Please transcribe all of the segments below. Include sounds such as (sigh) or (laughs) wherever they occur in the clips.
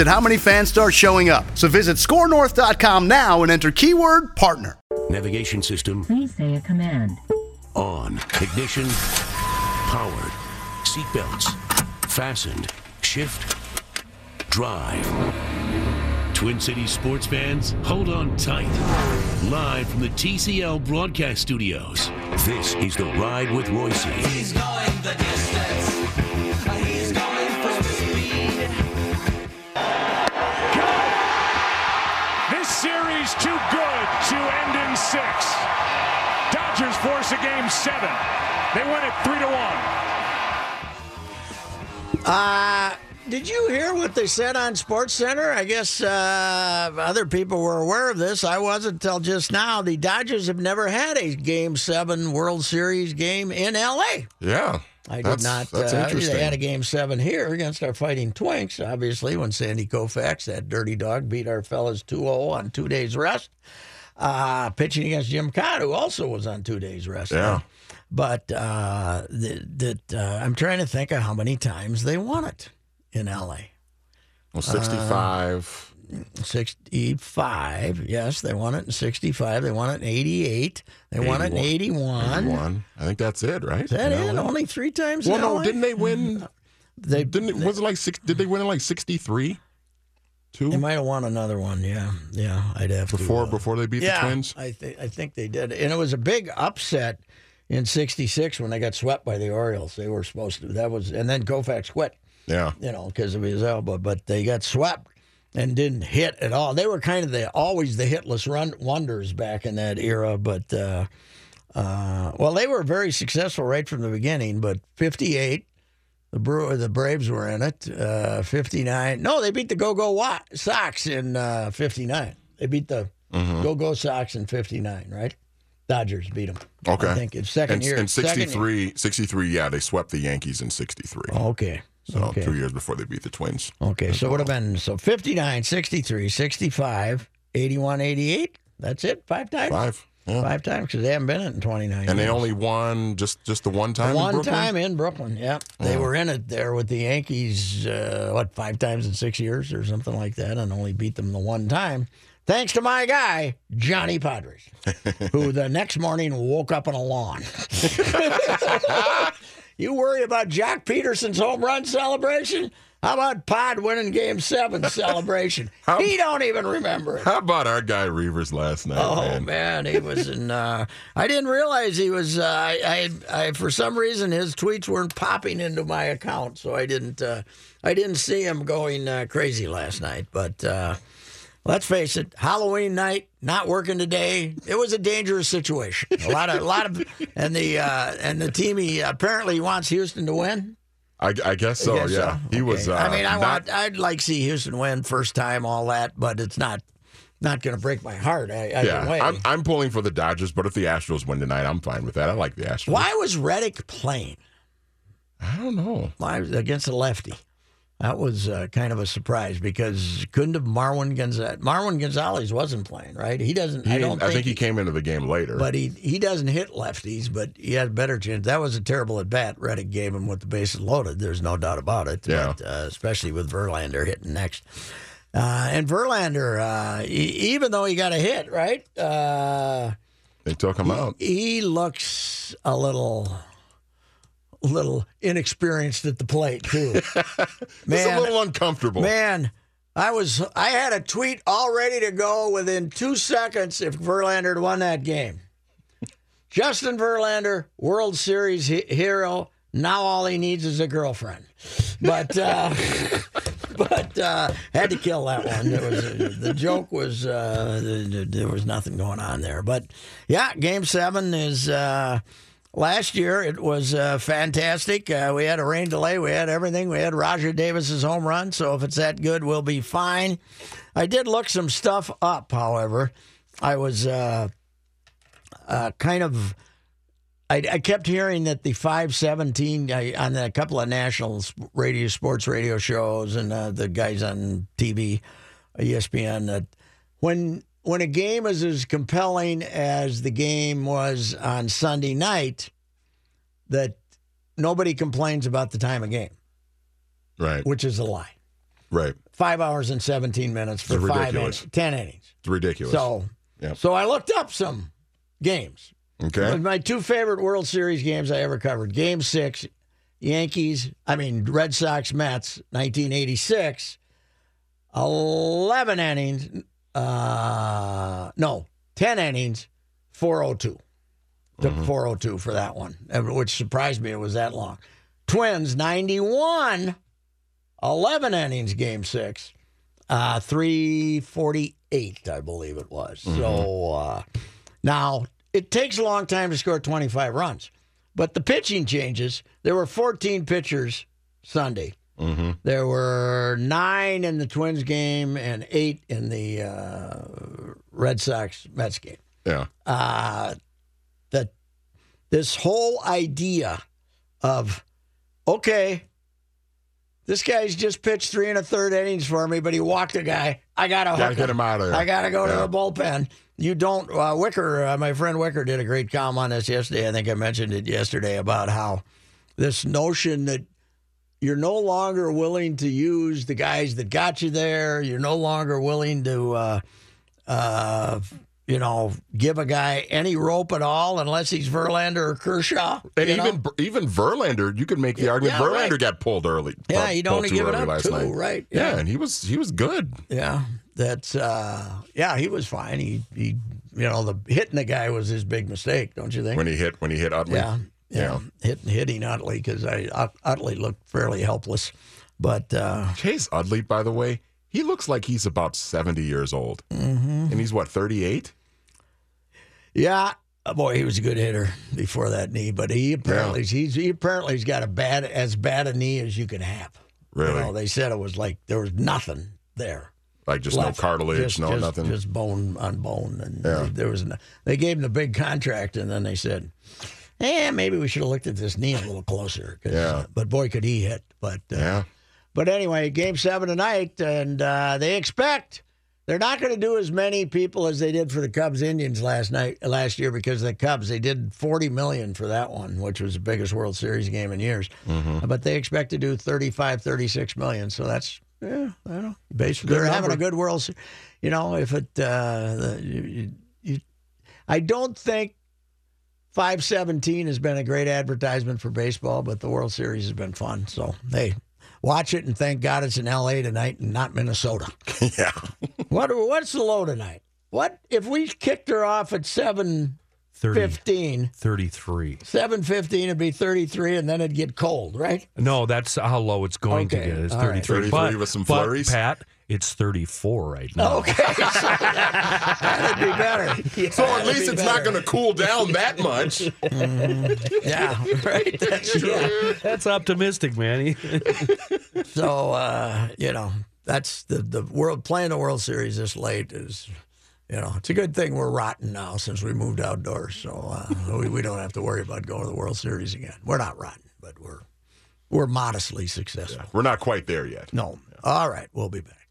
at how many fans start showing up. So visit skornorth.com now and enter keyword partner. Navigation system Please say a command. on. Ignition powered. Seatbelts fastened. Shift drive. Twin Cities sports fans, hold on tight. Live from the TCL broadcast studios. This is the Ride with Reusse. He's going the distance. He's six. Dodgers force a game seven. They win it three to one. Uh, did you hear what they said on Sports Center? I guess uh, other people were aware of this. I wasn't until just now. The Dodgers have never had a Game Seven World Series game in L.A. Yeah. I did that's, not. That's uh, interesting. They had a game seven here against our fighting Twinks, obviously, when Sandy Koufax, that dirty dog, beat our fellas 2 0 on two days' rest. Uh, pitching against Jim Kaat, who also was on two days' rest. Yeah. But uh, that uh, I'm trying to think of how many times they won it in LA. well, 65. 65, yes, they won it in 65. They won it in 88. They won it in 81. 81. I think that's it, right? Is that In it? Only three times Well, no, LA? didn't they win? They, Didn't it, was it like six? Did they win in like 63? Two? They might have won another one. Yeah, yeah. I'd have before to. uh, before they beat yeah, the Twins? I think I think they did, and it was a big upset in '66 when they got swept by the Orioles. They were supposed to. That was, and then Koufax quit. Yeah. You know, because of his elbow, but they got swept and didn't hit at all. They were kind of the always the hitless run wonders back in that era, but. Uh, uh, well, they were very successful right from the beginning, but 58, the Brew, the Braves were in it. Uh, 59, no, they beat the Go Go Wa- Sox in uh, 59. They beat the Mm-hmm. Go Go Sox in 59, right? Dodgers beat them. Okay. I think it's second and, year. Year. 63, 63, yeah, they swept the Yankees in 63. Okay. So okay. two years before they beat the Twins. Okay, so it would have been so 59, 63, 65, 81, 88. That's it, five times. Five. Yeah. Five times because they haven't been in it in 29 And they only won just just the one time. in One Brooklyn? time in Brooklyn, yeah. They Oh. were in it there with the Yankees, uh, what, five times in six years or something like that, and only beat them the one time. Thanks to my guy, Johnny Podres, (laughs) who the next morning woke up on a lawn. (laughs) (laughs) you worry about Joc Pederson's home run celebration? How about Pod winning Game Seven (laughs) celebration? How- he don't even remember it. How about our guy Reavers last night, Oh man? man. he was in. Uh, I didn't realize he was. Uh, I, I, I, for some reason, his tweets weren't popping into my account, so I didn't. Uh, I didn't see him going uh, crazy last night. But uh, let's face it, Halloween night, not working today. It was a dangerous situation. A lot of, a lot of, and the uh, and the team he apparently wants Houston to win. I, I guess so. I guess yeah, so. he was. Uh, I mean, I not- want. I'd like to see Houston win first time, all that, but it's not. Not going to break my heart. I, either Yeah. I'm, I'm pulling for the Dodgers, but if the Astros win tonight, I'm fine with that. I like the Astros. Why was Reddick playing? I don't know. Why against a lefty? That was uh, kind of a surprise because couldn't have Marwin Gonzalez. Marwin Gonzalez wasn't playing, right? He doesn't. He I don't. I think he came into the game later. But he he doesn't hit lefties, but he had a better chance. That was a terrible at bat Reddick gave him with the bases loaded. There's no doubt about it. Yeah. But, uh, especially with Verlander hitting next. Uh, and Verlander, uh, e- even though he got a hit, right? Uh, they took him out. he looks a little little inexperienced at the plate too. (laughs) It's a little uncomfortable. Man, I was I had a tweet all ready to go within two seconds if Verlander had won that game. Justin Verlander, World Series he- hero. Now all he needs is a girlfriend. But uh, (laughs) but uh, had to kill that one. There was the joke was uh, there was nothing going on there. But yeah, Game Seven is. Uh, Last year it was uh, fantastic. Uh, we had a rain delay. We had everything. We had Rajai Davis's home run. So if it's that good, we'll be fine. I did look some stuff up, however. I was uh, uh, kind of. I, I kept hearing that the 517 I, on a couple of national radio, sports radio shows, and uh, the guys on TV, ESPN, that when when a game is as compelling as the game was on Sunday night, that nobody complains about the time of game, Right. which is a lie. Right. Five hours and 17 minutes for It's five innings, 10 innings. It's ridiculous. So, Yeah. so I looked up some games. okay. My two favorite World Series games I ever covered. Game six, Yankees, I mean, Red Sox, Mets, 1986. 11 innings, uh, no, 10 innings, 402. Took 402 for that one, which surprised me it was that long. Twins, 91, 11 innings, game six, uh, 348, I believe it was. So uh, now it takes a long time to score 25 runs, but the pitching changes. There were 14 pitchers Sunday. Mm-hmm. There were nine in the Twins game and eight in the uh, Red Sox Mets game. Yeah. Uh, that this whole idea of okay, this guy's just pitched three and a third innings for me, but he walked a guy. I gotta Gotta get him out of there. I gotta go Yeah. to the bullpen. You don't. Uh, Wicker, uh, my friend Wicker, did a great column on this yesterday. I think I mentioned it yesterday about how this notion that you're no longer willing to use the guys that got you there. You're no longer willing to, uh, uh, you know, give a guy any rope at all unless he's Verlander or Kershaw. And you know? even even Verlander, you could make the argument yeah, Verlander right. got pulled early. Yeah, pulled only give it up too, night. right? Yeah. and he was he was good. Yeah, that's uh, yeah, he was fine. He he, you know, the hitting the guy was his big mistake, don't you think? When he hit when he hit Utley. yeah, yeah, Hit, hitting Utley because I Ut- Utley looked fairly helpless, but uh, Chase Utley, by the way, he looks like he's about seventy years old, Mm-hmm. and he's what thirty eight. yeah. uh, Boy, he was a good hitter before that knee, but he apparently he's he apparently he's got a bad as bad a knee as you can have. Really? You know, they said it was like there was nothing there. Like just left. no cartilage, Just- no just- nothing. just bone on bone, and Yeah. there was. No, they gave him the big contract, and then they said, "Eh, maybe we should have looked at this knee a little closer." 'cause, Yeah. uh, but boy, could he hit! But uh, yeah. but anyway, game seven tonight, and uh, they expect they're not going to do as many people as they did for the Cubs Indians last night last year because the Cubs they did forty million for that one, which was the biggest World Series game in years. Mm-hmm. But they expect to do 35, 36 million. So that's yeah, I don't know. Basically, they're having a good World. Se- You know, if it uh, the, you, you, you, I don't think. 517 has been a great advertisement for baseball, but the World Series has been fun. So, hey, watch it and thank God it's in LA tonight and not Minnesota. (laughs) yeah. What what's the low tonight? What if we kicked her off at 7 30, 15, 33. 715 it'd be 33 and then it'd get cold, right? No, that's how low it's going Okay, to get. It's all right. 33. 33 but, with some but, flurries? Pat, it's 34 right now. Okay, so (laughs) that, that'd be better. So at least be it's not going to cool down that much. Yeah, (laughs) right. That's true. That's optimistic, man. (laughs) So uh, you know, that's the the world playing the World Series this late is. You know, it's a good thing we're rotten now since we moved outdoors, so uh, we, we don't have to worry about going to the World Series again. We're not rotten, but we're we're modestly successful. We're not quite there yet. No. All right, we'll be back.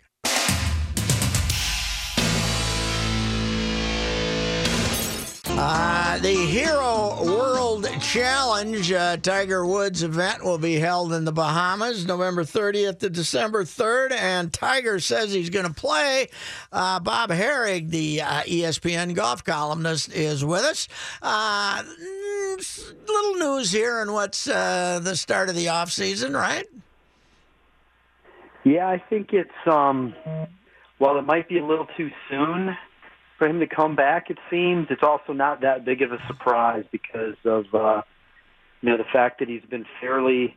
Uh, the Hero World Challenge uh, Tiger Woods event will be held in the Bahamas November 30th to December 3rd, and Tiger says he's going to play. Uh, Bob Harig, the uh, ESPN golf columnist, is with us. Uh, mm, little news here on what's uh, the start of the off season, right? Yeah, I think it's um well, it might be a little too soon for him to come back. It seems it's also not that big of a surprise because of uh, you know the fact that he's been fairly,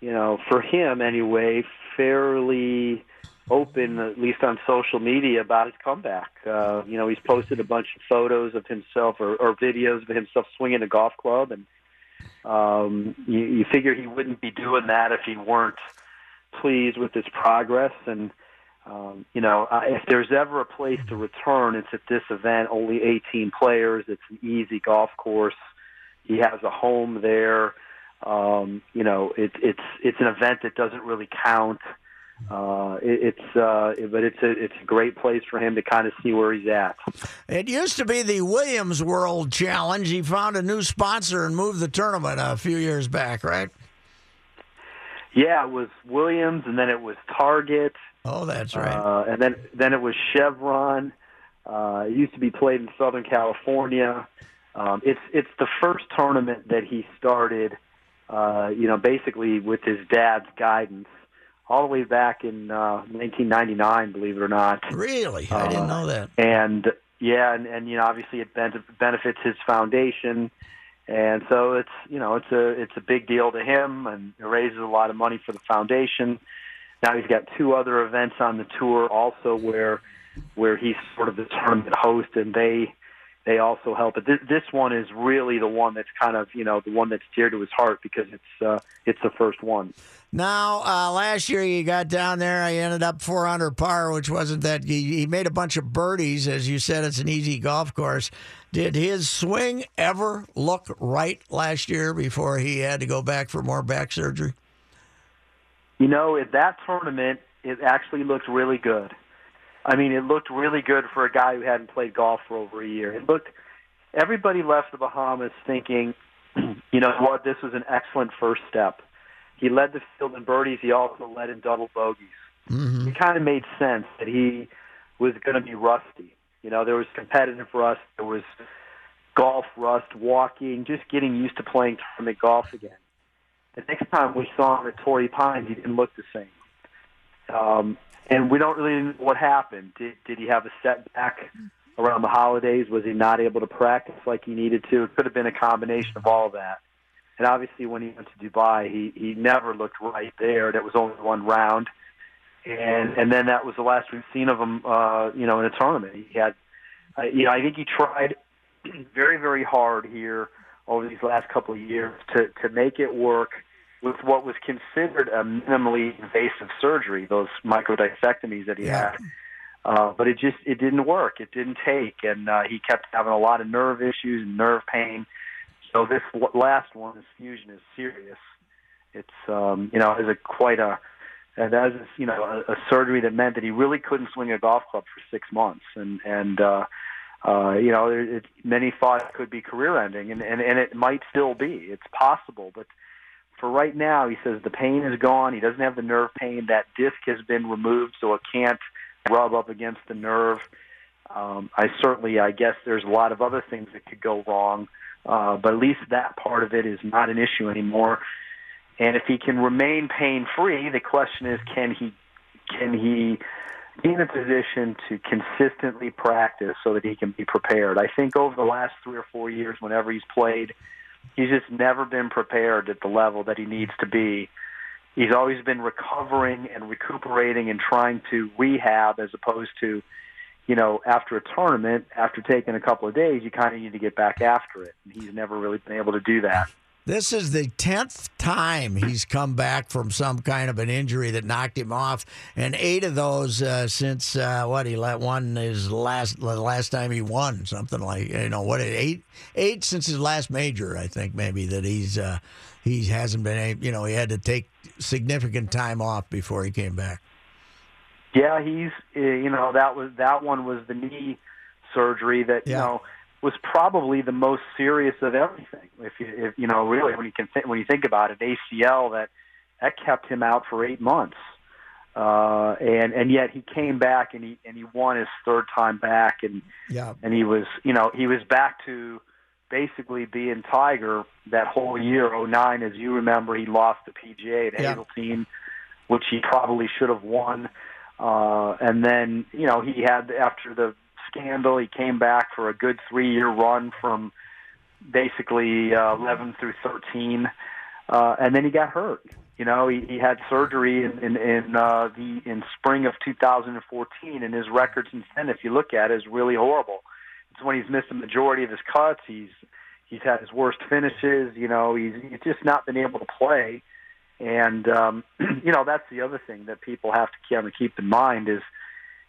you know, for him anyway, fairly open, at least on social media, about his comeback. Uh, you know, he's posted a bunch of photos of himself or, or videos of himself swinging a golf club, and um, you, you figure he wouldn't be doing that if he weren't pleased with his progress. And um, you know, uh, if there's ever a place to return, it's at this event. Only 18 players. It's an easy golf course. He has a home there. Um, you know, it, it's it's an event that doesn't really count. Uh, it, it's uh, but it's a it's a great place for him to kind of see where he's at. It used to be the Williams World Challenge. He found a new sponsor and moved the tournament a few years back, right? Yeah, it was Williams, and then it was Target. Oh, that's right. Uh, and then then it was Chevron. Uh, it used to be played in Southern California. Um, it's it's the first tournament that he started. Uh, you know, basically with his dad's guidance, all the way back in uh, 1999. Believe it or not. Really, I didn't know that. And yeah, and, and you know, obviously it ben- benefits his foundation, and so it's you know it's a it's a big deal to him, and it raises a lot of money for the foundation. Now he's got two other events on the tour also where where he's sort of the tournament host, and they they also help. But this, this one is really the one that's kind of you know the one that's dear to his heart because it's uh, it's the first one. Now, uh, last year you got down there. I ended up four under par, which wasn't that. He, he made a bunch of birdies, as you said. It's an easy golf course. Did his swing ever look right last year before he had to go back for more back surgery? You know, at that tournament, it actually looked really good. I mean, it looked really good for a guy who hadn't played golf for over a year. It looked. Everybody left the Bahamas thinking, (clears throat) you know what, this was an excellent first step. He led the field in birdies. He also led in double bogeys. Mm-hmm. It kind of made sense that he was going to be rusty. You know, there was competitive rust, there was golf rust, walking, just getting used to playing tournament golf again. The next time we saw him at Torrey Pines, he didn't look the same. Um, and we don't really know what happened. Did, did he have a setback around the holidays? Was he not able to practice like he needed to? It could have been a combination of all of that. And obviously, when he went to Dubai, he he never looked right there. That was only one round, and and then that was the last we've seen of him. Uh, you know, in a tournament, he had. Uh, you know, I think he tried (clears throat) very very hard here over these last couple of years to to make it work with what was considered a minimally invasive surgery, those microdiscectomies that he Yeah. had. Uh, but it just it didn't work. It didn't take, and uh, he kept having a lot of nerve issues and nerve pain. So this w- last one, this fusion, is serious. It's um, you know is a quite a and that is you know a, a surgery that meant that he really couldn't swing a golf club for six months, and and uh, uh, you know it, it, many thought it could be career ending, and, and and it might still be. It's possible, but for right now, he says the pain is gone. He doesn't have the nerve pain. That disc has been removed, so it can't rub up against the nerve. Um, I certainly, I guess, there's a lot of other things that could go wrong, uh, but at least that part of it is not an issue anymore. And if he can remain pain free, the question is, can he can he be in a position to consistently practice so that he can be prepared? I think over the last three or four years, whenever he's played, he's just never been prepared at the level that he needs to be. He's always been recovering and recuperating and trying to rehab as opposed to, you know, after a tournament, after taking a couple of days, you kind of need to get back after it. And he's never really been able to do that. This is the tenth time he's come back from some kind of an injury that knocked him off, and eight of those uh, since uh, what he let one his last the last time he won something like you know what eight eight since his last major I think maybe that he's uh, he hasn't been able, you know he had to take significant time off before he came back. Yeah, he's uh, you know that was that one was the knee surgery that you know was probably the most serious of everything. If you if you know really when you can think when you think about it, ACL that that kept him out for eight months, uh, and and yet he came back and he and he won his third time back and Yeah, and he was you know he was back to basically being Tiger that whole year '09 as you remember he lost the PGA at Yeah. Hazeltine, which he probably should have won. Uh, and then, you know, he had after the scandal. He came back for a good three-year run from basically uh, 11 through 13, uh, and then he got hurt. You know, he, he had surgery in in, in uh, the in spring of 2014, and his record since then, if you look at it, is really horrible. It's when he's missed the majority of his cuts. He's he's had his worst finishes. You know, he's he's just not been able to play. And um, (clears throat) you know, that's the other thing that people have to kind of keep in mind is,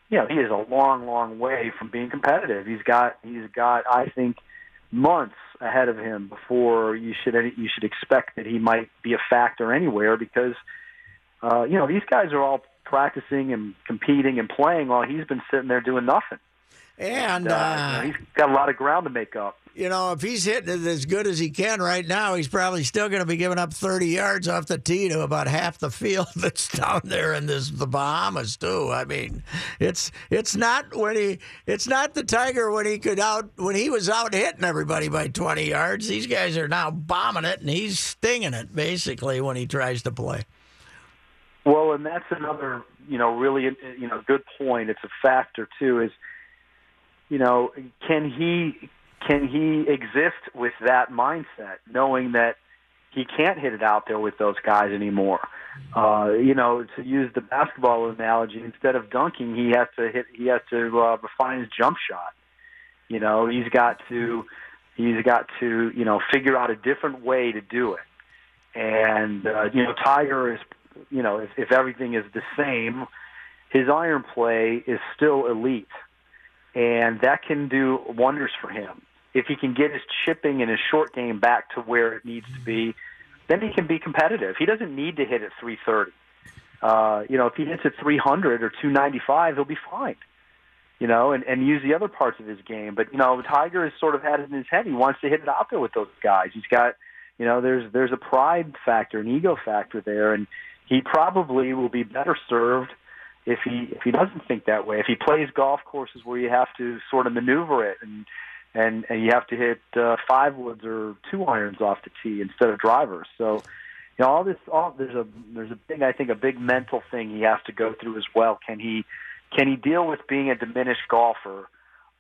you know, he is a long, long way from being competitive. He's got he's got I think months ahead of him before you should you should expect that he might be a factor anywhere because uh, you know these guys are all practicing and competing and playing while he's been sitting there doing nothing. And Uh, uh, you know, he's got a lot of ground to make up. You know, if he's hitting it as good as he can right now, he's probably still going to be giving up 30 yards off the tee to about half the field (laughs) that's down there in this the Bahamas too. I mean, it's it's not when he it's not the Tiger when he could out when he was out hitting everybody by 20 yards. These guys are now bombing it and he's stinging it basically when he tries to play. Well, and that's another, you know, really, uh, you know, good point. It's a factor too. Is, you know, can he can he exist with that mindset, knowing that he can't hit it out there with those guys anymore? Uh, you know, to use the basketball analogy, instead of dunking, he has to hit. He has to uh, refine his jump shot. You know, he's got to he's got to you know figure out a different way to do it. And uh, you know, Tiger is you know if, if everything is the same, his iron play is still elite, and that can do wonders for him. If he can get his chipping and his short game back to where it needs to be, then he can be competitive. He doesn't need to hit at 330. Uh, you know, if he hits at 300 or 295, he'll be fine. You know, and, and use the other parts of his game. But you know, Tiger has sort of had it in his head. He wants to hit it out there with those guys. He's got, you know, there's there's a pride factor, an ego factor there, and he probably will be better served if he if he doesn't think that way. If he plays golf courses where you have to sort of maneuver it and and, and you have to hit uh, five woods or two irons off the tee instead of drivers. So, you know, all this all there's a there's a big I think a big mental thing he has to go through as well. Can he can he deal with being a diminished golfer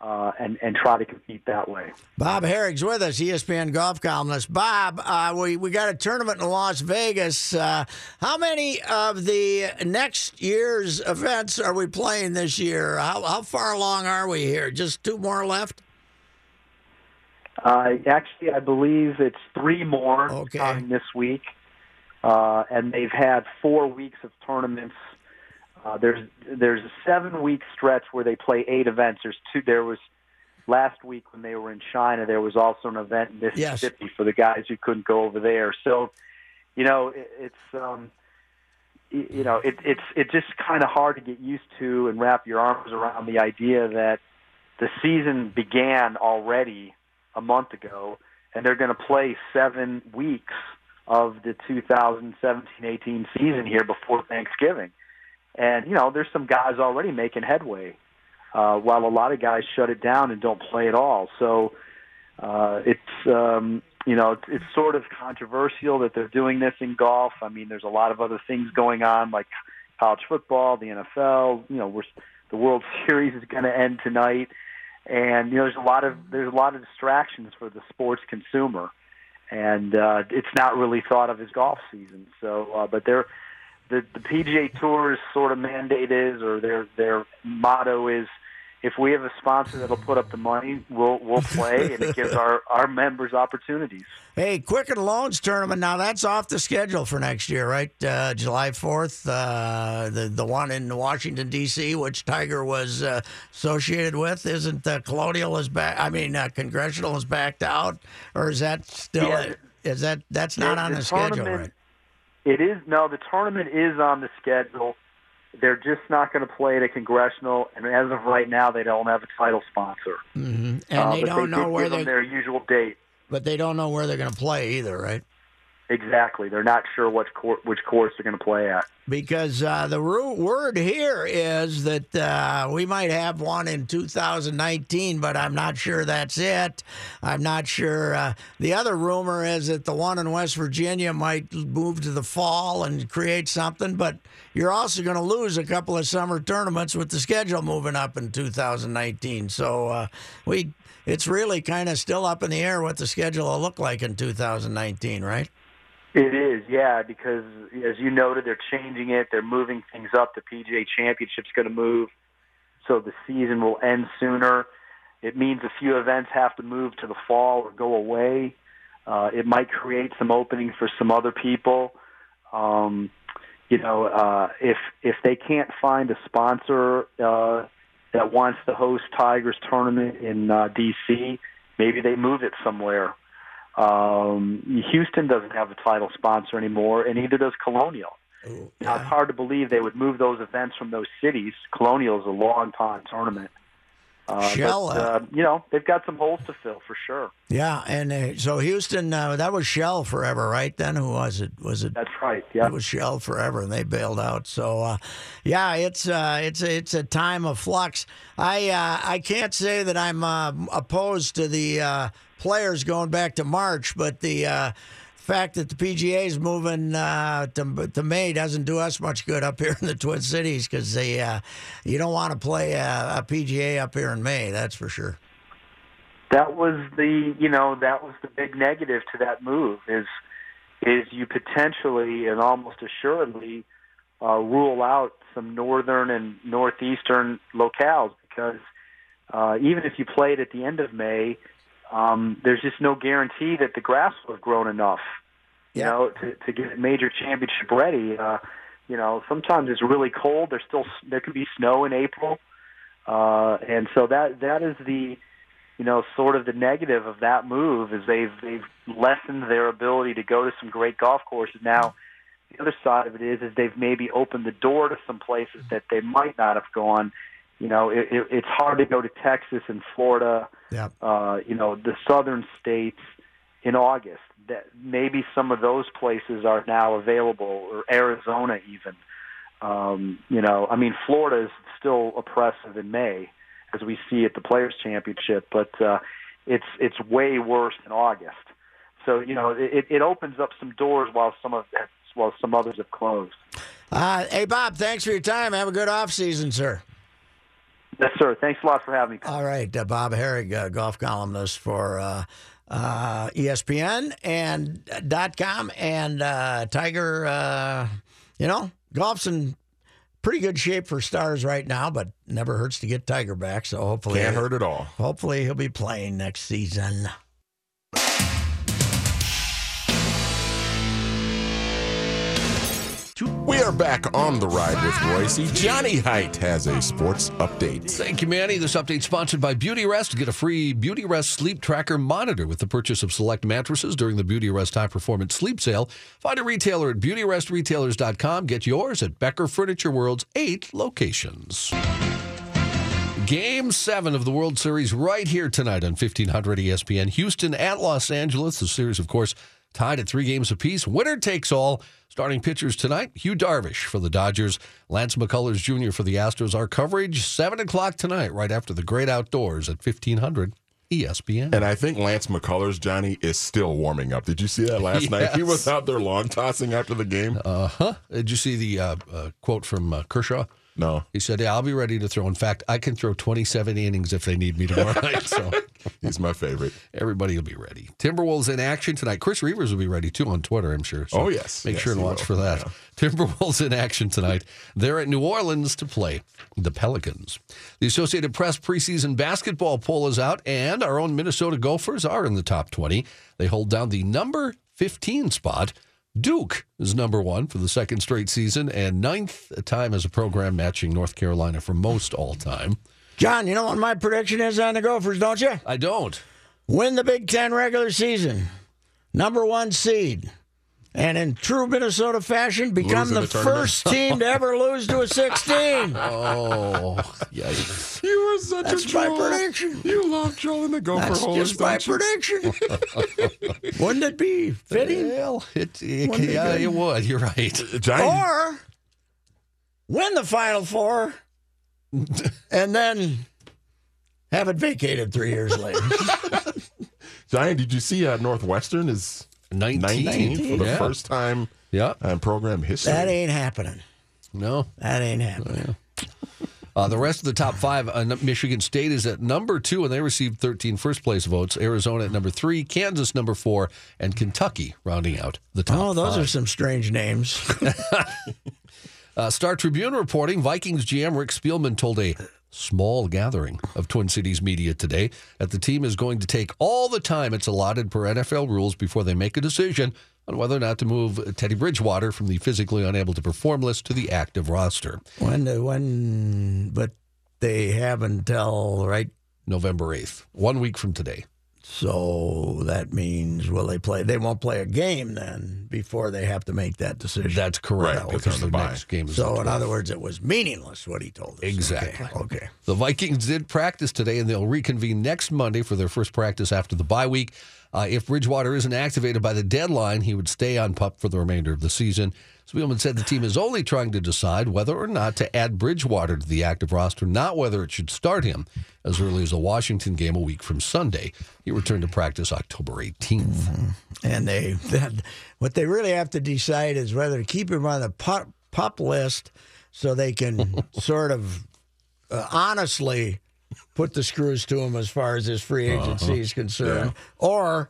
uh, and and try to compete that way? Bob Harig's with us, ESPN golf columnist. Bob, uh, we we got a tournament in Las Vegas. Uh, how many of the next year's events are we playing this year? How how far along are we here? Just two more left. Uh, actually, I believe it's three more Okay. starting this week, uh, and they've had four weeks of tournaments. Uh, there's there's a seven week stretch where they play eight events. There's two. There was last week when they were in China. There was also an event in Yes. Mississippi for the guys who couldn't go over there. So, you know, it, it's um, you know, it, it's it's just kind of hard to get used to and wrap your arms around the idea that the season began already a month ago, and they're going to play seven weeks of the 2017-18 season here before Thanksgiving. And you know, there's some guys already making headway, uh, while a lot of guys shut it down and don't play at all. So uh, it's um, you know it's, it's sort of controversial that they're doing this in golf. I mean, there's a lot of other things going on like college football, the NFL. You know, we're, the World (laughs) Series is going to end tonight, and you know there's a lot of there's a lot of distractions for the sports consumer, and uh, it's not really thought of as golf season. So, uh, but they're the the PGA Tour's sort of mandate is, or their their motto is, if we have a sponsor that'll put up the money, we'll we'll play, and it gives our our members opportunities. Hey, Quicken Loans tournament. Now that's off the schedule for next year, right? Uh, July fourth, uh, the the one in Washington D.C., which Tiger was uh, associated with, isn't uh, Colonial is back? I mean, uh, Congressional is backed out, or is that still? Yeah. Is that that's not Yeah, on the the, schedule, right? It is no, the tournament is on the schedule. They're just not going to play at at Congressional, and as of right now, they don't have a title sponsor. hmm And Uh, they don't they know where they, their usual date. but they don't know where they're going to play either, right? Exactly. They're not sure which cour- which course they're going to play at. because uh, the ru- word here is that uh, we might have one in 2019, but I'm not sure that's it. I'm not sure. Uh, the other rumor is that the one in West Virginia might move to the fall and create something, but you're also going to lose a couple of summer tournaments with the schedule moving up in 2019. So uh, we. It's really kind of still up in the air what the schedule will look like in 2019, right? It is, yeah, because as you noted, they're changing it. They're moving things up. The PGA Championship's going to move, so the season will end sooner. It means a few events have to move to the fall or go away. Uh, it might create some openings for some other people. Um, you know, uh, if if they can't find a sponsor uh, that wants to host Tigers tournament in uh, DC, maybe they move it somewhere. Um, Houston doesn't have a title sponsor anymore, and neither does Colonial. Now, it's hard to believe they would move those events from those cities. Colonial is a long time tournament. Uh, Shell, but, uh, you know, they've got some holes to fill for sure. Yeah, and uh, so Houston, uh, that was Shell forever, right? Then who was it? Was it? That's right. Yeah, it was Shell forever, and they bailed out. So, uh, yeah, it's uh, it's a, it's a time of flux. I uh, I can't say that I'm uh, opposed to the uh, players going back to March, but the uh, fact that the PGA is moving uh, to, to May doesn't do us much good up here (laughs) in the Twin Cities because uh, you don't want to play a, a PGA up here in May. That's for sure. that was the you know that was the big negative to that move is is you potentially and almost assuredly uh, rule out some northern and northeastern locales because uh, even if you played at the end of May, um, there's just no guarantee that the grass will have grown enough, you know, to, to get a major championship ready. Uh, you know, sometimes it's really cold. There's still there can be snow in April, uh, and so that that is the you know, sort of the negative of that move is they've they've lessened their ability to go to some great golf courses. Now, the other side of it is is they've maybe opened the door to some places that they might not have gone. You know, it, it, it's hard to go to Texas and Florida. Yeah. Uh, you know, the southern states in August. That maybe some of those places are now available, or Arizona even. Um, you know, I mean, Florida is still oppressive in May as we see at the Players Championship, but uh, it's it's way worse in August. So you know it, it opens up some doors while some of while some others have closed. Uh, hey, Bob, thanks for your time. Have a good off season, sir. Yes, sir. Thanks a lot for having me. All right, uh, Bob Harig, uh, golf columnist for uh, uh, ESPN and uh, dot com and uh, Tiger. Uh, you know, golf's in pretty good shape for stars right now, but never hurts to get Tiger back. So hopefully, Can't hurt at all. Hopefully, he'll be playing next season. We are back on the ride with Reusse. Johnny Heidt has a sports update. Thank you, Manny. This update sponsored by Beauty Rest. Get a free Beauty Rest sleep tracker monitor with the purchase of select mattresses during the Beauty Rest High Performance Sleep Sale. Find a retailer at beautyrestretailers.com. Get yours at Becker Furniture World's eight locations. Game seven of the World Series right here tonight on 1500 ESPN. Houston at Los Angeles. The series, of course, tied at three games apiece. Winner takes all. Starting pitchers tonight, Yu Darvish for the Dodgers, Lance McCullers Jr. for the Astros. Our coverage, 7 o'clock tonight, right after the great outdoors at 1500 ESPN. And I think Lance McCullers, Johnny, is still warming up. Did you see that last (laughs) night? He was out there long tossing after the game. Uh huh. Did you see the uh, uh, quote from uh, Kershaw? No. He said, Yeah, I'll be ready to throw. In fact, I can throw 27 innings if they need me tomorrow (laughs) night. So He's my favorite. everybody will be ready. Timberwolves in action tonight. Chris Reavers will be ready too on Twitter, I'm sure. So Oh, yes. Make Yes, sure and watch will. for that. Yeah. Timberwolves in action tonight. They're at New Orleans to play the Pelicans. The Associated Press preseason basketball poll is out, and our own Minnesota Gophers are in the top 20. They hold down the number 15 spot. Duke is number one for the second straight season and ninth time as a program matching North Carolina for most all time. John, you know what my prediction is on the Gophers, don't you? I don't. Win the Big Ten regular season, number one seed, and in true Minnesota fashion, become the the first team to ever lose to a 16. (laughs) Oh, yikes. You were such That's a my troll. prediction. You love trolling the Gopher That's holes, just my you? prediction. (laughs) Wouldn't it be fitting? Well, it, it, Wouldn't it yeah, it would. You're right. Giant, Or win the Final Four and then have it vacated three years later. (laughs) Giant, did you see uh, Northwestern is 19. 19 for the Yeah. first time Yeah. in program history? that ain't happening. No. That ain't happening. Uh, the rest of the top five, uh, Michigan State is at number two, and they received 13 first place votes. Arizona at number three, Kansas number four, and Kentucky rounding out the top Oh, those five. are some strange names. (laughs) Uh, Star Tribune reporting Vikings GM Rick Spielman told a small gathering of Twin Cities media today that the team is going to take all the time it's allotted per NFL rules before they make a decision on whether or not to move Teddy Bridgewater from the physically unable to perform list to the active roster. when, uh, when, but they have until, right? November 8th, one week from today. So that means, will they play? They won't play a game then before they have to make that decision. That's correct Right, because because the the next game is so, in other words, it was meaningless what he told us. Exactly. Okay. okay. The Vikings did practice today, and they'll reconvene next Monday for their first practice after the bye week. Uh, if Bridgewater isn't activated by the deadline, he would stay on pup for the remainder of the season. Spielman said the team is only trying to decide whether or not to add Bridgewater to the active roster, not whether it should start him as early as a Washington game a week from Sunday. He returned to practice October 18th. And they, (laughs) that, what they really have to decide is whether to keep him on the pup, pup list so they can (laughs) sort of uh, honestly put the screws to him as far as his free agency is concerned, or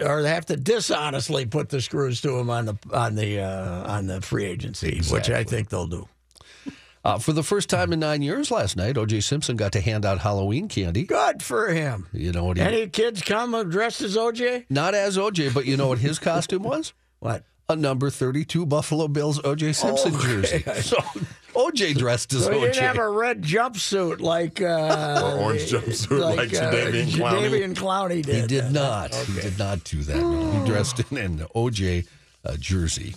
or they have to dishonestly put the screws to him on the on the uh, on the free agency, which I think they'll do. Uh, for the first time in nine years last night, O.J. Simpson got to hand out Halloween candy. Good for him. You know what he Any kids come dressed as OJ? Not as OJ, but you know what his costume was? (laughs) What? A number 32 Buffalo Bills OJ Simpson (laughs) jersey. So OJ dressed as So he OJ. didn't have a red jumpsuit like uh, Or orange jumpsuit like Jadeveon Clowney. Jadeveon Clowney did. he did not. He did not do that. He dressed in an OJ uh, jersey.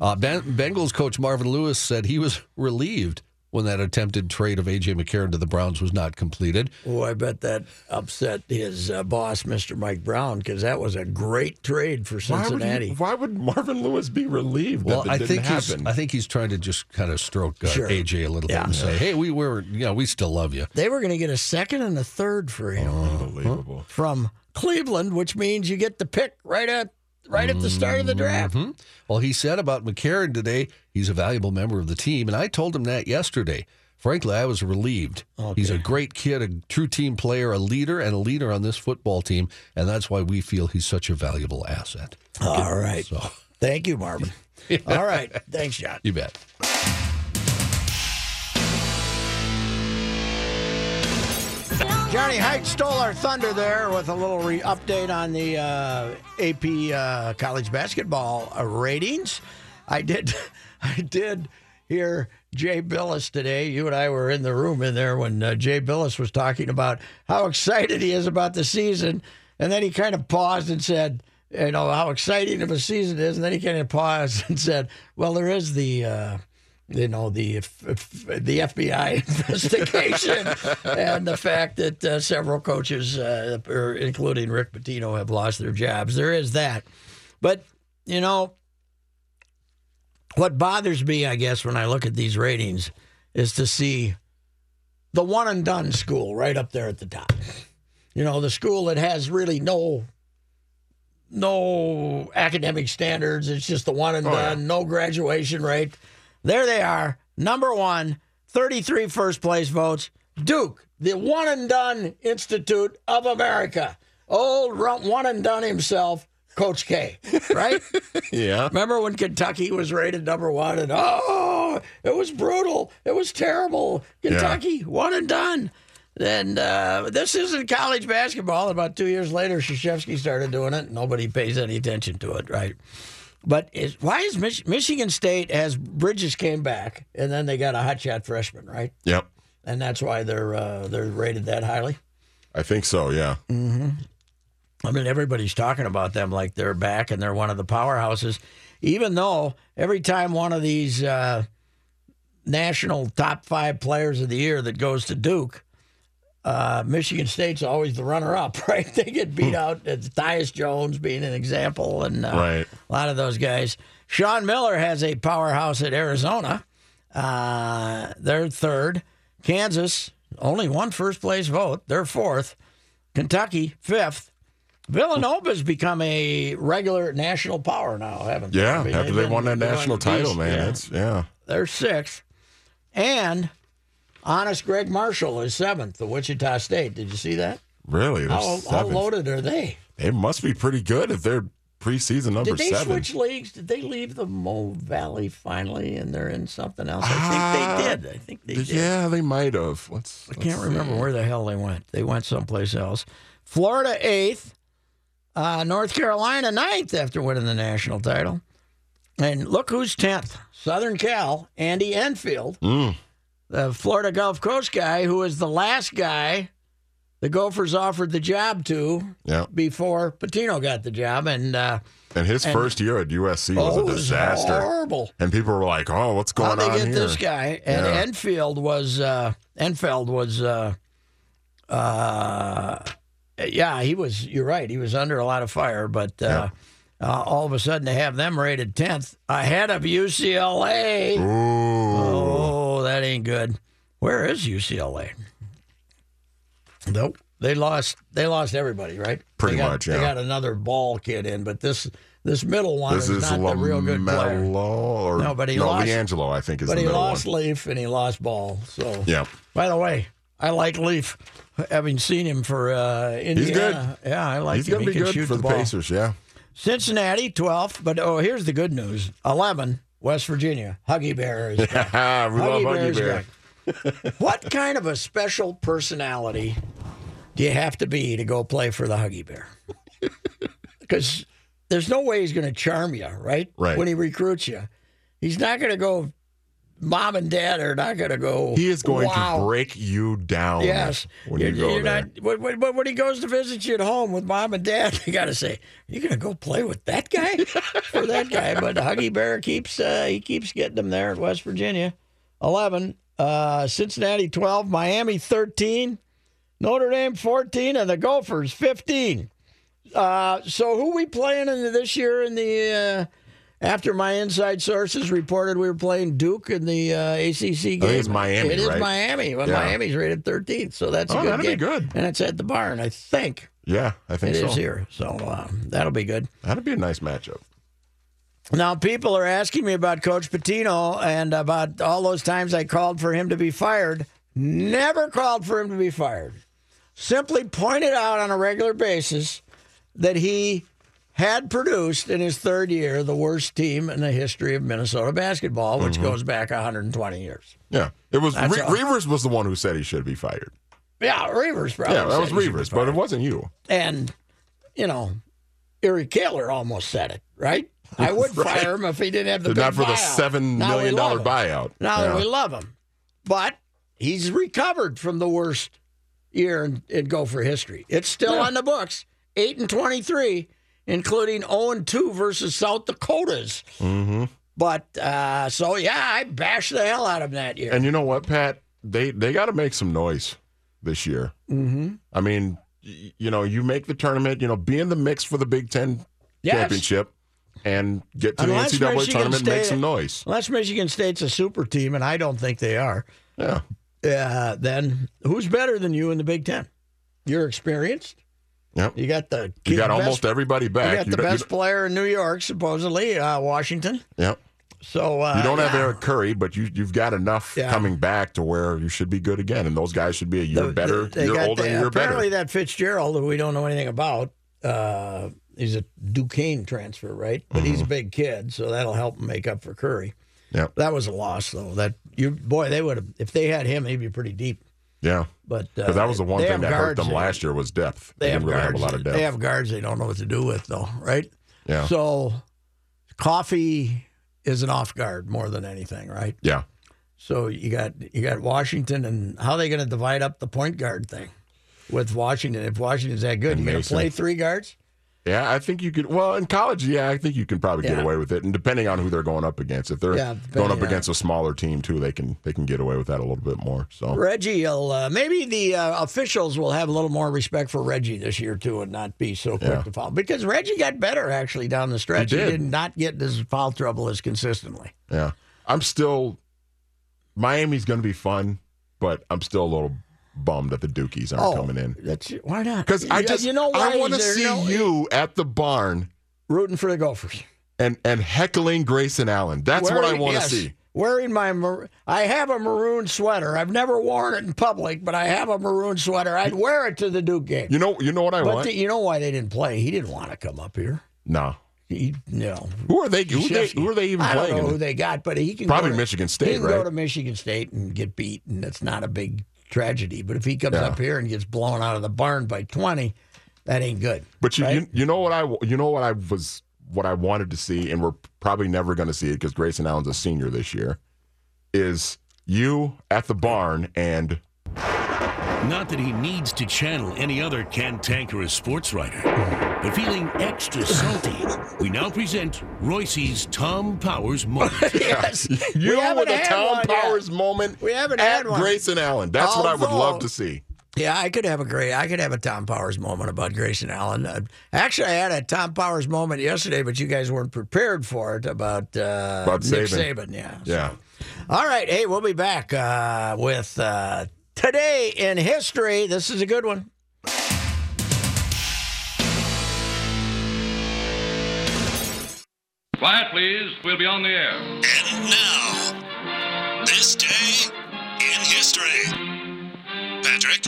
Uh, ben- Bengals coach Marvin Lewis said he was relieved when that attempted trade of AJ McCarron to the Browns was not completed. Oh, I bet that upset his uh, boss, Mr. Mike Brown, because that was a great trade for Why would, Cincinnati. he, why would Marvin Lewis be relieved Well, that I it didn't think he's happen? I think he's trying to just kind of stroke uh, Sure. AJ a little Yeah. bit and say, "Hey, we were, you know, we still love you." They were going to get a second and a third for him Unbelievable. from Cleveland, which means you get the pick right at right at the start of the draft. Mhm. Well, he said about McCarron today, he's a valuable member of the team, and I told him that yesterday. Frankly, I was relieved. He's a great kid, a true team player, a leader, and a leader on this football team, and that's why we feel he's such a valuable asset. All right. So, Thank you, Marvin. (laughs) All right. Thanks, John. you bet. Johnny Heidt stole our thunder there with a little re- update on the uh, AP uh, college basketball uh, ratings. I did, (laughs) I did hear Jay Bilas today. You and I were in the room in there when uh, Jay Bilas was talking about how excited he is about the season, and then he kind of paused and said, "You know how exciting of a season is," and then he kind of paused (laughs) and said, "Well, there is the." You know the the FBI (laughs) investigation and the fact that uh, several coaches, uh, including Rick Pitino, have lost their jobs. There is that, but you know what bothers me, I guess, when I look at these ratings, is to see the one and done school right up there at the top. You know, the school that has really no no academic standards. It's just the one and Oh, yeah. done, no graduation rate. There they are, number one, 33 first place votes. Duke, the one and done Institute of America. Old one and done himself, Coach K, right? (laughs) Yeah. Remember when Kentucky was rated number one and oh, it was brutal. It was terrible. Kentucky, one and done. And uh, this isn't college basketball. About two years later, Krzyzewski started doing it. Nobody pays any attention to it, right? But is, why is Mich- Michigan State as Bridges came back and then they got a hotshot freshman, right? Yep. And that's why they're uh, they're rated that highly. I think so, yeah. Hmm. I mean, everybody's talking about them like they're back and they're one of the powerhouses, even though every time one of these uh, national top five players of the year that goes to Duke, uh, Michigan State's always the runner-up, (laughs) right? They get beat out. It's Tyus Jones being an example, and uh, Right. a lot of those guys. Sean Miller has a powerhouse at Arizona. Uh, they're third. Kansas only one first place vote. They're fourth. Kentucky fifth. Villanova's become a regular national power now, haven't they? Yeah, I mean, after they won that national title, man. yeah. It's yeah. They're sixth. And honest Gregg Marshall is seventh, the Wichita State. Did you see that? Really? How, how loaded are they? They must be pretty good if they're preseason number seven. Did they seven. switch leagues? Did they leave the Mo Valley finally and they're in something else? I Ah, think they did. I think they did. Yeah, they might have. Let's. I can't remember where the hell they went. They went someplace else. Florida eighth, uh, North Carolina ninth after winning the national title. And look who's tenth. Southern Cal, Andy Enfield, Mm. The Florida Gulf Coast guy who was the last guy the Gophers offered the job to Yeah. before Pitino got the job. And uh, And his And- first year at USC was oh, a it was disaster. horrible. And people were like, "Oh, what's going How'd they on get here?" this guy? And Yeah. Enfield was uh, Enfield was uh, uh, yeah, he was. You're right. He was under a lot of fire, but uh, uh, all of a sudden to have them rated tenth ahead of UCLA. Oh, that ain't good. Where is UCLA? Nope. They lost. They lost everybody, right? Pretty got- much, They got another ball kid in, but this this middle one This is, is not the real good player. Or No, but he no, lost- LiAngelo, I think is But the he lost one. Leaf and he lost Ball. So Yeah. By the way, I like Leaf. Having seen him for uh, Indiana, He's good. Yeah, I like He's him. gonna He be can good for the, ball. Pacers. Yeah. Cincinnati, 12th. But oh, here's the good news: 11, West Virginia. Huggy Bear is back. (laughs) Yeah, we love Huggy Bear's Bear. back. what kind of a special personality do you have to be to go play for the Huggy Bear? (laughs) Because there's no way he's going to charm you, right? Right. When he recruits you, he's not going to go. Mom and dad are not going to go. He is going wow. to break you down. Yes, When you're, you go you're there. not. When, when, when- he goes to visit you at home with mom and dad, you got to say, "You gonna go play with that guy (laughs) for that guy?" But Huggy Bear keeps uh, he keeps getting them there at West Virginia. Eleven, uh, Cincinnati twelve, Miami thirteen, Notre Dame fourteen, and the Gophers fifteen. Uh, so who we playing in this year in the? After my inside sources reported we were playing Duke in the uh, ACC game. it's Miami, It is right? Miami. Well, Yeah. Miami's rated 13th, so that's a Oh, good that'd be good. And it's at the barn, I think. Yeah, I think It so. is here, so uh, that'll be good. That'd be a nice matchup. Now, people are asking me about Coach Pitino and about all those times I called for him to be fired. Never called for him to be fired. Simply pointed out on a regular basis that he had produced in his third year the worst team in the history of Minnesota basketball, which Mhm. goes back 120 years. Yeah, it was Re-. Reavers was the one who said he should be fired. Yeah, Reavers probably. yeah, that was he should be Reavers, but it wasn't you. And, you know, Eric Kaler almost said it, right? I (laughs) would Right. fire him if he didn't have the Not for the buyout. seven Now million dollar buyout. Now Yeah. we love him. But he's recovered from the worst year in, in Gopher history. It's still on the books. 8 and 23, including 0 and 2 versus South Dakotas. Mm-hmm. But uh, so yeah, I bashed the hell out of him that year. And you know what, Pat? They they got to make some noise this year. mm-hmm. I mean, y- you know, you make the tournament, you know, be in the mix for the Big Ten Yes. championship, and get to Unless the NCAA Michigan tournament, and make some noise. Unless Michigan State's a super team, and I don't think they are. Yeah. Uh, then who's better than you in the Big Ten? You're experienced. Yep. You got the You got best- almost everybody back. You got the don't- best player in New York, supposedly, uh, Washington. Yep. So uh, You don't have yeah. Eric Curry, but you you've got enough Yeah. coming back to where you should be good again, and those guys should be a year The- better, they year older, the- year apparently better. that Fitzgerald, who we don't know anything about, uh, he's a Duquesne transfer, right? But Mm-hmm. he's a big kid, so that'll help him make up for Curry. Yep. That was a loss, though. That you boy, they would have if they had him, he'd be pretty deep. Yeah, But uh, that was the one thing that hurt them they- last year was depth. They, They, have didn't really guards. have a lot of depth. They have guards they don't know what to do with, though, right? Yeah. So, Coffey is an off guard more than anything, right? yeah, So you got you got Washington, and how are they going to divide up the point guard thing with Washington? If Washington's that good, you going to play three guards? Yeah, I think you could. Well, in college, yeah, I think you can probably get away with it, and depending on who they're going up against, if they're Yeah, going up on- against a smaller team too, they can they can get away with that a little bit more. So Reggie uh, maybe the uh, officials will have a little more respect for Reggie this year too, and not be so quick Yeah. to foul because Reggie got better actually down the stretch. He did. not get into foul trouble as consistently. yeah, I'm still Miami's going to be fun, but I'm still a little bummed that the Dukies aren't Oh, coming in That's why not? because I just you know I want to see no- you at the barn rooting for the Gophers. and and heckling Grayson Allen. That's what I want to yes, see. Wearing my, mar- I have a maroon sweater. I've never worn it in public, but I have a maroon sweater. I'd wear it to the Duke game. You know, you know what I but want? the- you know why they didn't play? He didn't want to come up here. no. He, no. Who are they? Who, they, who are they even I playing? don't know who they got, but he can Probably go to, Michigan State, He can go to Michigan State and get beat, and it's not a big tragedy. But if he comes Yeah. up here and gets blown out of the barn by twenty, that ain't good. But you, right? you, you know what I you know what I was what I wanted to see, and we're probably never going to see it because Grayson Allen's a senior this year. Is you at the barn and Not that he needs to channel any other cantankerous sports writer, but feeling extra salty, we now present Reusse's Tom Powers moment. (laughs) yes, you haven't with a Tom one yet. Powers moment We haven't at had one. Grayson Allen. That's what I would love to see. Yeah, I could have a great. I could have a Tom Powers moment about Grayson Allen. Uh, actually, I had a Tom Powers moment yesterday, but you guys weren't prepared for it about uh, About Nick Saban. Saban. Yeah. Yeah. All right. Hey, we'll be back uh, with uh, today in history. This is a good one. Quiet, please. We'll be on the air. And now, this day in history. Patrick?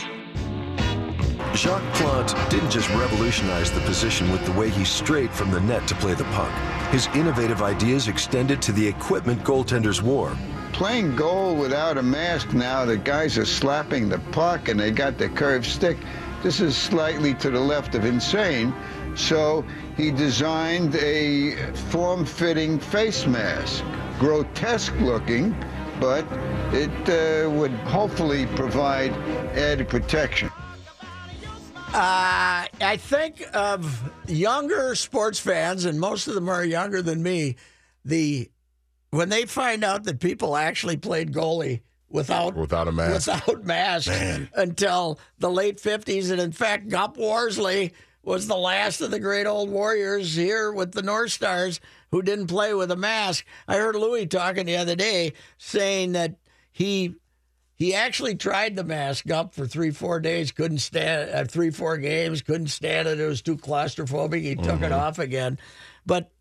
Jacques Plante didn't just revolutionize the position with the way he strayed from the net to play the puck. His innovative ideas extended to the equipment goaltenders wore. Playing goal without a mask now, the guys are slapping the puck and they got the curved stick. This is slightly to the left of insane. So he designed a form fitting face mask. Grotesque looking, but it uh, would hopefully provide added protection. Uh, I think of younger sports fans, and most of them are younger than me. The when they find out that people actually played goalie without Without a mask. without masks Man. until the late fifties, and in fact, Gump Worsley was the last of the great old warriors here with the North Stars who didn't play with a mask. I heard Louis talking the other day saying that he he actually tried the mask up for three, four days, couldn't stand uh, three, four games, couldn't stand it. It was too claustrophobic. He took it Mhm. off again. But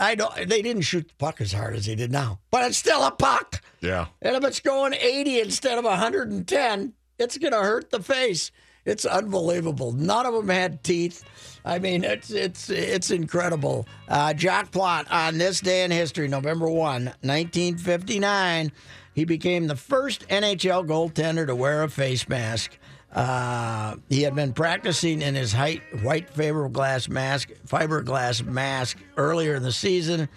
I don't they didn't shoot the puck as hard as they did now. But it's still a puck. Yeah. And if it's going 80 instead of 110, it's going to hurt the face. It's unbelievable. None of them had teeth. I mean, it's it's it's incredible. Uh, Jacques Plante on this day in history, November 1, 1959, he became the first NHL goaltender to wear a face mask. Uh, he had been practicing in his height, white fiberglass mask, fiberglass mask earlier in the season,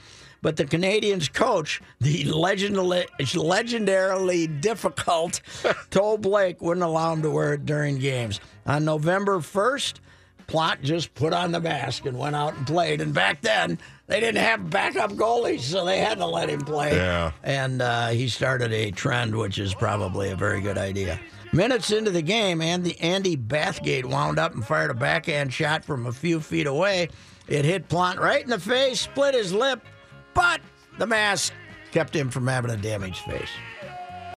but the Canadiens coach, the legendary, legendarily difficult, (laughs) Toe Blake wouldn't allow him to wear it during games. On November 1st, Plante just put on the mask and went out and played. And back then, they didn't have backup goalies, so they had to let him play. Yeah. And uh, he started a trend, which is probably a very good idea. Minutes into the game, Andy, Andy Bathgate wound up and fired a backhand shot from a few feet away. It hit Plante right in the face, split his lip, but the mask kept him from having a damaged face.